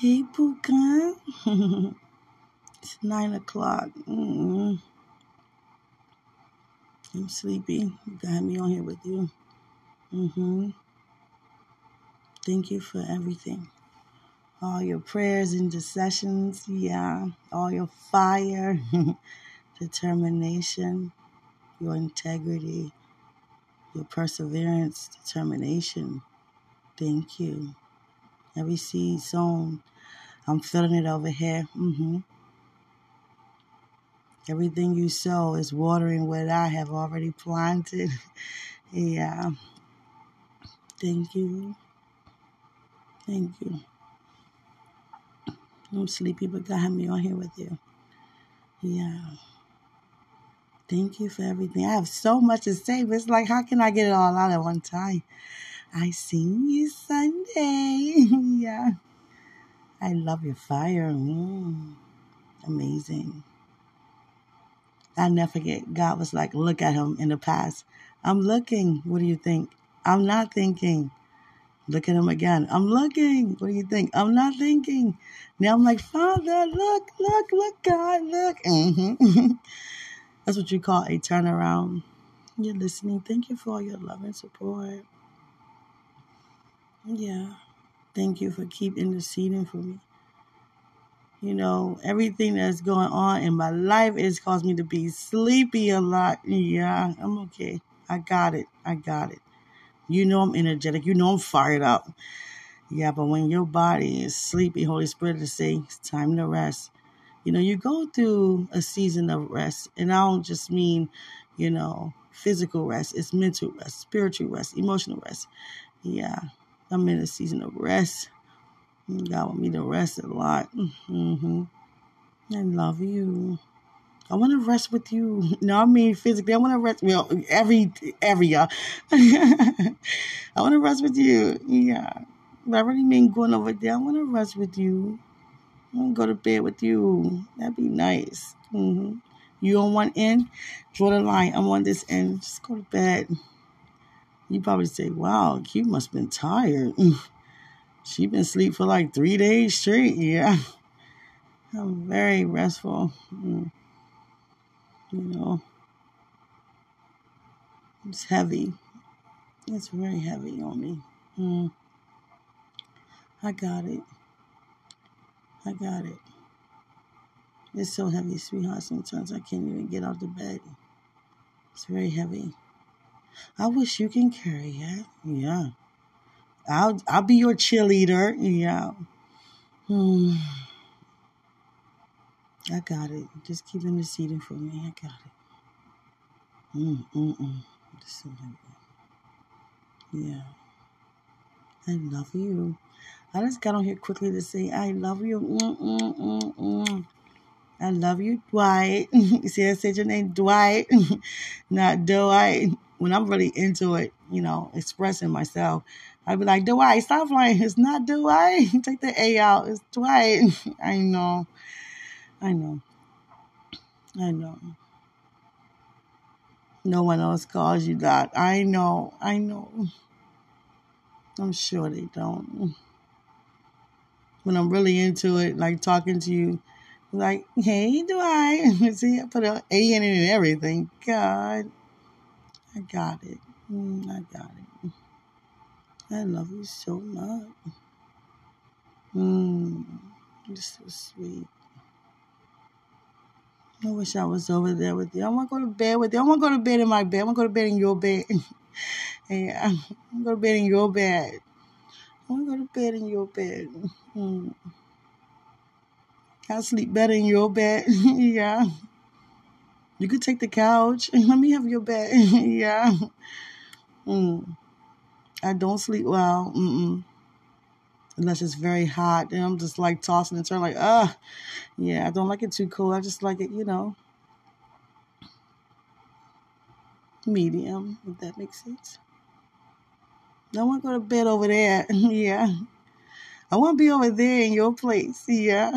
Hey, Puka. it's nine o'clock. Mm-mm. I'm sleepy. You got me on here with you. Mm-hmm. Thank you for everything. All your prayers, and intercessions, yeah. All your fire, determination, your integrity, your perseverance, determination. Thank you. Every seed sown, I'm feeling it over here. Mm-hmm. Everything you sow is watering what I have already planted. yeah. Thank you. Thank you. I'm sleepy, but God have me on here with you. Yeah. Thank you for everything. I have so much to say, but it's like, how can I get it all out at one time? I see you Sunday. yeah. I love your fire. Mm. Amazing. I never forget. God was like, look at him in the past. I'm looking. What do you think? I'm not thinking. Look at him again. I'm looking. What do you think? I'm not thinking. Now I'm like, Father, look, look, look, God, look. Mm-hmm. That's what you call a turnaround. You're listening. Thank you for all your love and support. Yeah. Thank you for keep interceding for me. You know, everything that's going on in my life is caused me to be sleepy a lot. Yeah, I'm okay. I got it. I got it. You know I'm energetic. You know I'm fired up. Yeah, but when your body is sleepy, Holy Spirit is saying it's time to rest. You know, you go through a season of rest, and I don't just mean, you know, physical rest. It's mental rest, spiritual rest, emotional rest. Yeah, I'm in a season of rest. God want me to rest a lot. Mm-hmm. I love you. I want to rest with you. No, I mean physically. I want to rest. Well, every every y'all. I want to rest with you. Yeah, but I really mean going over there. I want to rest with you. I want to go to bed with you. That'd be nice. Mm-hmm. You on one end, draw the line. I'm on this end. Just go to bed. You probably say, "Wow, you must have been tired." She been asleep for like three days straight. Yeah. I'm very restful. Mm. You know, it's heavy. It's very heavy on me. Mm. I got it. I got it. It's so heavy, sweetheart. Sometimes I can't even get out of bed. It's very heavy. I wish you can carry it. Yeah. I'll I'll be your cheerleader. Yeah. Hmm. I got it. Just keep interceding for me. I got it. Mm, mm, mm. Yeah. I love you. I just got on here quickly to say I love you. Mm, mm, mm. I love you, Dwight. see, I said your name, Dwight, not Dwight. When I'm really into it, you know, expressing myself, I'd be like, Dwight, stop playing. It's not Dwight. Take the A out. It's Dwight. I know. I know. I know. No one else calls you that. I know. I know. I'm sure they don't. When I'm really into it, like talking to you, like, hey, Dwight. See, I put an A in it and everything. God, I got it. Mm, I got it. I love you so much. Mmm, you're so sweet. I wish I was over there with you. I want to go to bed with you. I want to go to bed in my bed. I want to go to bed in your bed. yeah, I want to go to bed in your bed. I want to go to bed in your bed. Mm. I sleep better in your bed. yeah. You could take the couch. And let me have your bed. yeah. Mm. I don't sleep well. Mm-mm. Unless it's very hot. And I'm just like tossing and turning, like, ah, yeah, I don't like it too cold. I just like it, you know, medium, if that makes sense. I want to go to bed over there. yeah. I want to be over there in your place. Yeah.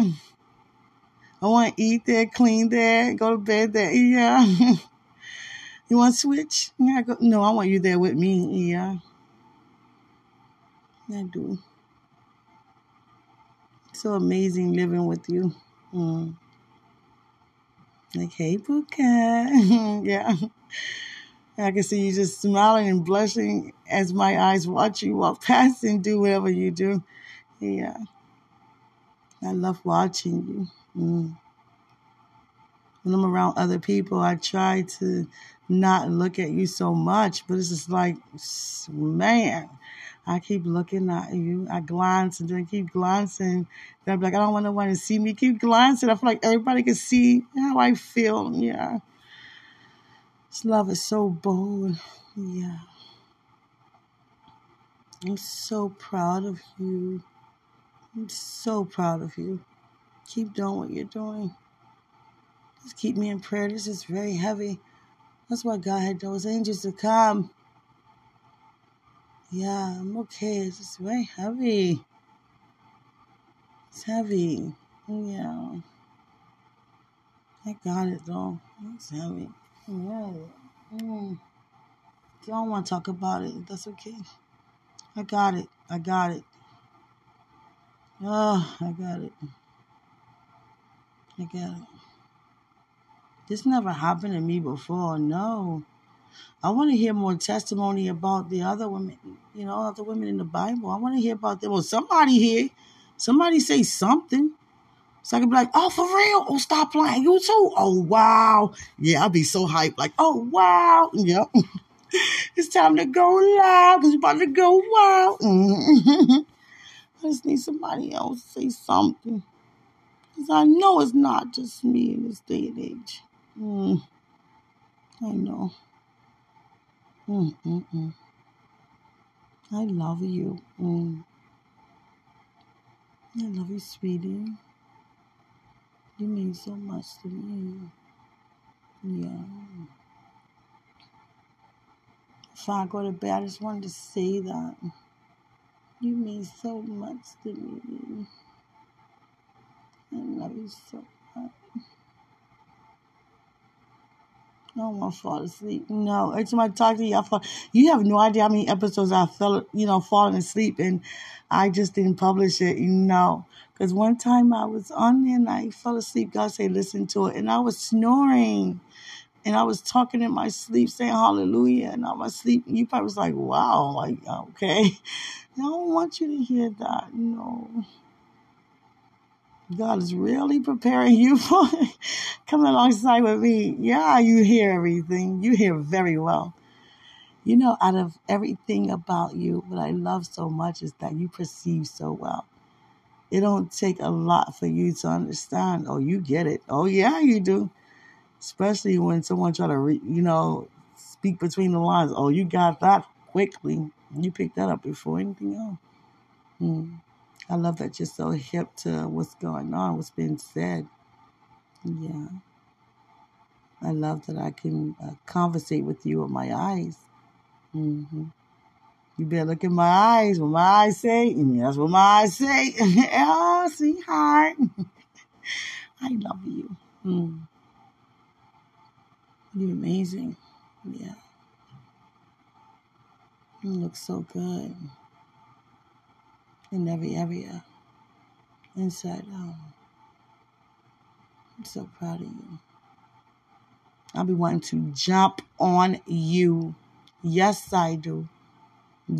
I want to eat there, clean there, go to bed there. Yeah. you want to switch? Yeah, go. No, I want you there with me. Yeah. I do. It's So amazing living with you. Mm. Like, hey, Puka. yeah. I can see you just smiling and blushing as my eyes watch you walk past and do whatever you do. Yeah. I love watching you. Mm. When I'm around other people, I try to not look at you so much, but it's just like, man, I keep looking at you. I glance and then keep glancing. Then I'm like, I don't want no one to see me. Keep glancing. I feel like everybody can see how I feel. Yeah. This love is so bold. Yeah. I'm so proud of you. I'm so proud of you. Keep doing what you're doing. Just keep me in prayer. This is very heavy. That's why God had those angels to come. Yeah, I'm okay. It's just very heavy. It's heavy. Yeah. I got it though. It's heavy. Yeah. Mm. Don't want to talk about it. That's okay. I got it. I got it. Oh, I got it. It. This never happened to me before. No. I want to hear more testimony about the other women, you know, other women in the Bible. I want to hear about them. Well, somebody here, somebody say something. So I can be like, oh, for real? Oh, stop playing. You too? Oh, wow. Yeah, I'll be so hyped. Like, oh, wow. Yep. it's time to go live because we're about to go wild. I just need somebody else to say something. Because I know it's not just me in this day and age. Mm. I know. Mm, mm, mm. I love you. Mm. I love you, sweetie. You mean so much to me. Yeah. Before I go to bed, I just wanted to say that. You mean so much to me. I love you so much. I don't want to fall asleep. No, every time I talk to you, I fall. You have no idea how many episodes I fell, you know, falling asleep, and I just didn't publish it. You know, because one time I was on there and I fell asleep. God said, "Listen to it," and I was snoring, and I was talking in my sleep, saying Hallelujah, and I was sleep. And you probably was like, "Wow," like okay. I don't want you to hear that. No. God is really preparing you for coming alongside with me. Yeah, you hear everything. You hear very well. You know, out of everything about you, what I love so much is that you perceive so well. It don't take a lot for you to understand. Oh, you get it. Oh, yeah, you do. Especially when someone try to, re- you know, speak between the lines. Oh, you got that quickly. You picked that up before anything else. Hmm. I love that you're so hip to what's going on, what's being said. Yeah. I love that I can uh, conversate with you with my eyes. Mm-hmm. You better look in my eyes. What my eyes say, that's what my eyes say. oh, sweetheart. I love you. Mm. You're amazing. Yeah. You look so good in every area, inside out. I'm so proud of you. I'll be wanting to jump on you. Yes, I do.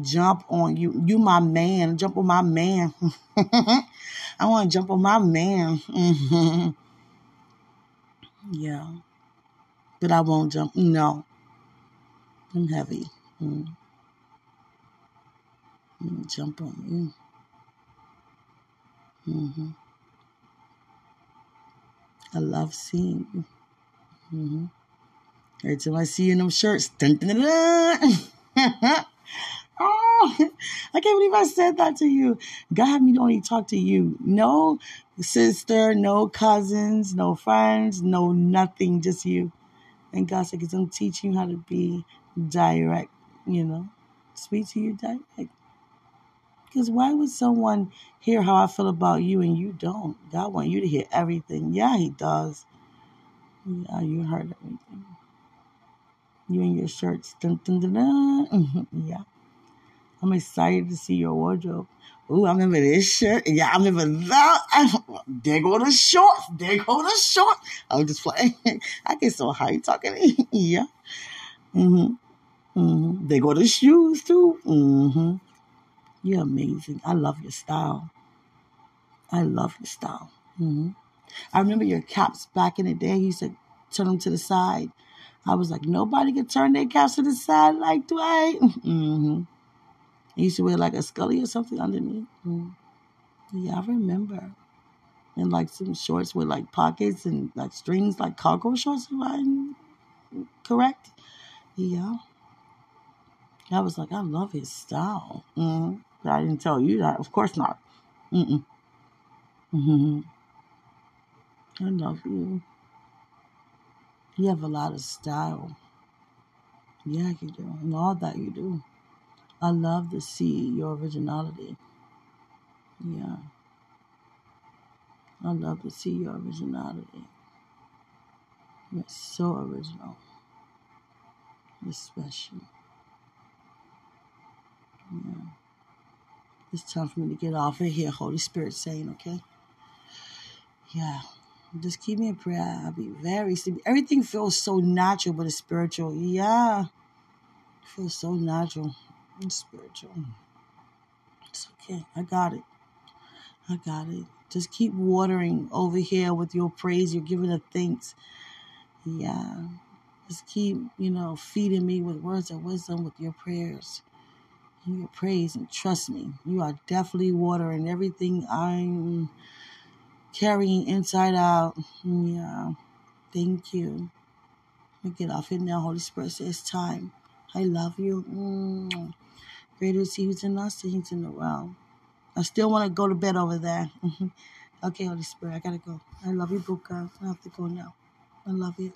Jump on you. You my man. Jump on my man. I want to jump on my man. Yeah. But I won't jump. No. I'm heavy. Mm. Jump on you. Mm-hmm. I love seeing you. Mm-hmm. Every time I see you in them shirts, dun, dun, dun, oh, I can't believe I said that to you. God had me only talk to you. No sister, no cousins, no friends, no nothing, just you. And God said, because I'm teaching you how to be direct, you know, speak to you direct. Because why would someone hear how I feel about you and you don't? God want you to hear everything. Yeah, He does. Yeah, you heard everything. You and your shirts. Dun, dun, dun, dun. yeah. I'm excited to see your wardrobe. Ooh, I remember this shirt. Yeah, I remember that. there go the shorts. There go the shorts. I was just playing. I get so high talking. yeah. Mm-hmm. Mm-hmm. They go the shoes too. Mm-hmm. You're amazing. I love your style. I love your style. Mm-hmm. I remember your caps back in the day. You said turn them to the side. I was like, nobody can turn their caps to the side like Dwight. Mm-hmm. Used to wear like a scully or something underneath. Mm. Yeah, I remember. And like some shorts with like pockets and like strings, like cargo shorts, I'm correct. Yeah. I was like, I love his style. Mm-hmm. I didn't tell you that. Of course not. Mm-mm. Mm-hmm. I love you. You have a lot of style. Yeah, you do. And all that you do. I love to see your originality. Yeah. I love to see your originality. You're so original. You're special. Yeah. It's time for me to get off of here, Holy Spirit saying, okay? Yeah. Just keep me in prayer. I'll be very sleepy. Everything feels so natural, but it's spiritual. Yeah. It feels so natural and spiritual. It's okay. I got it. I got it. Just keep watering over here with your praise. You're giving the thanks. Yeah. Just keep, you know, feeding me with words of wisdom with your prayers your praise. And trust me, you are definitely watering everything I'm carrying inside out. Yeah. Thank you. Me get off it now. Holy Spirit says time. I love you. Mm. Greater is he who's in us than he's in the world. I still want to go to bed over there. okay, Holy Spirit, I gotta go. I love you, Buka. I have to go now. I love you.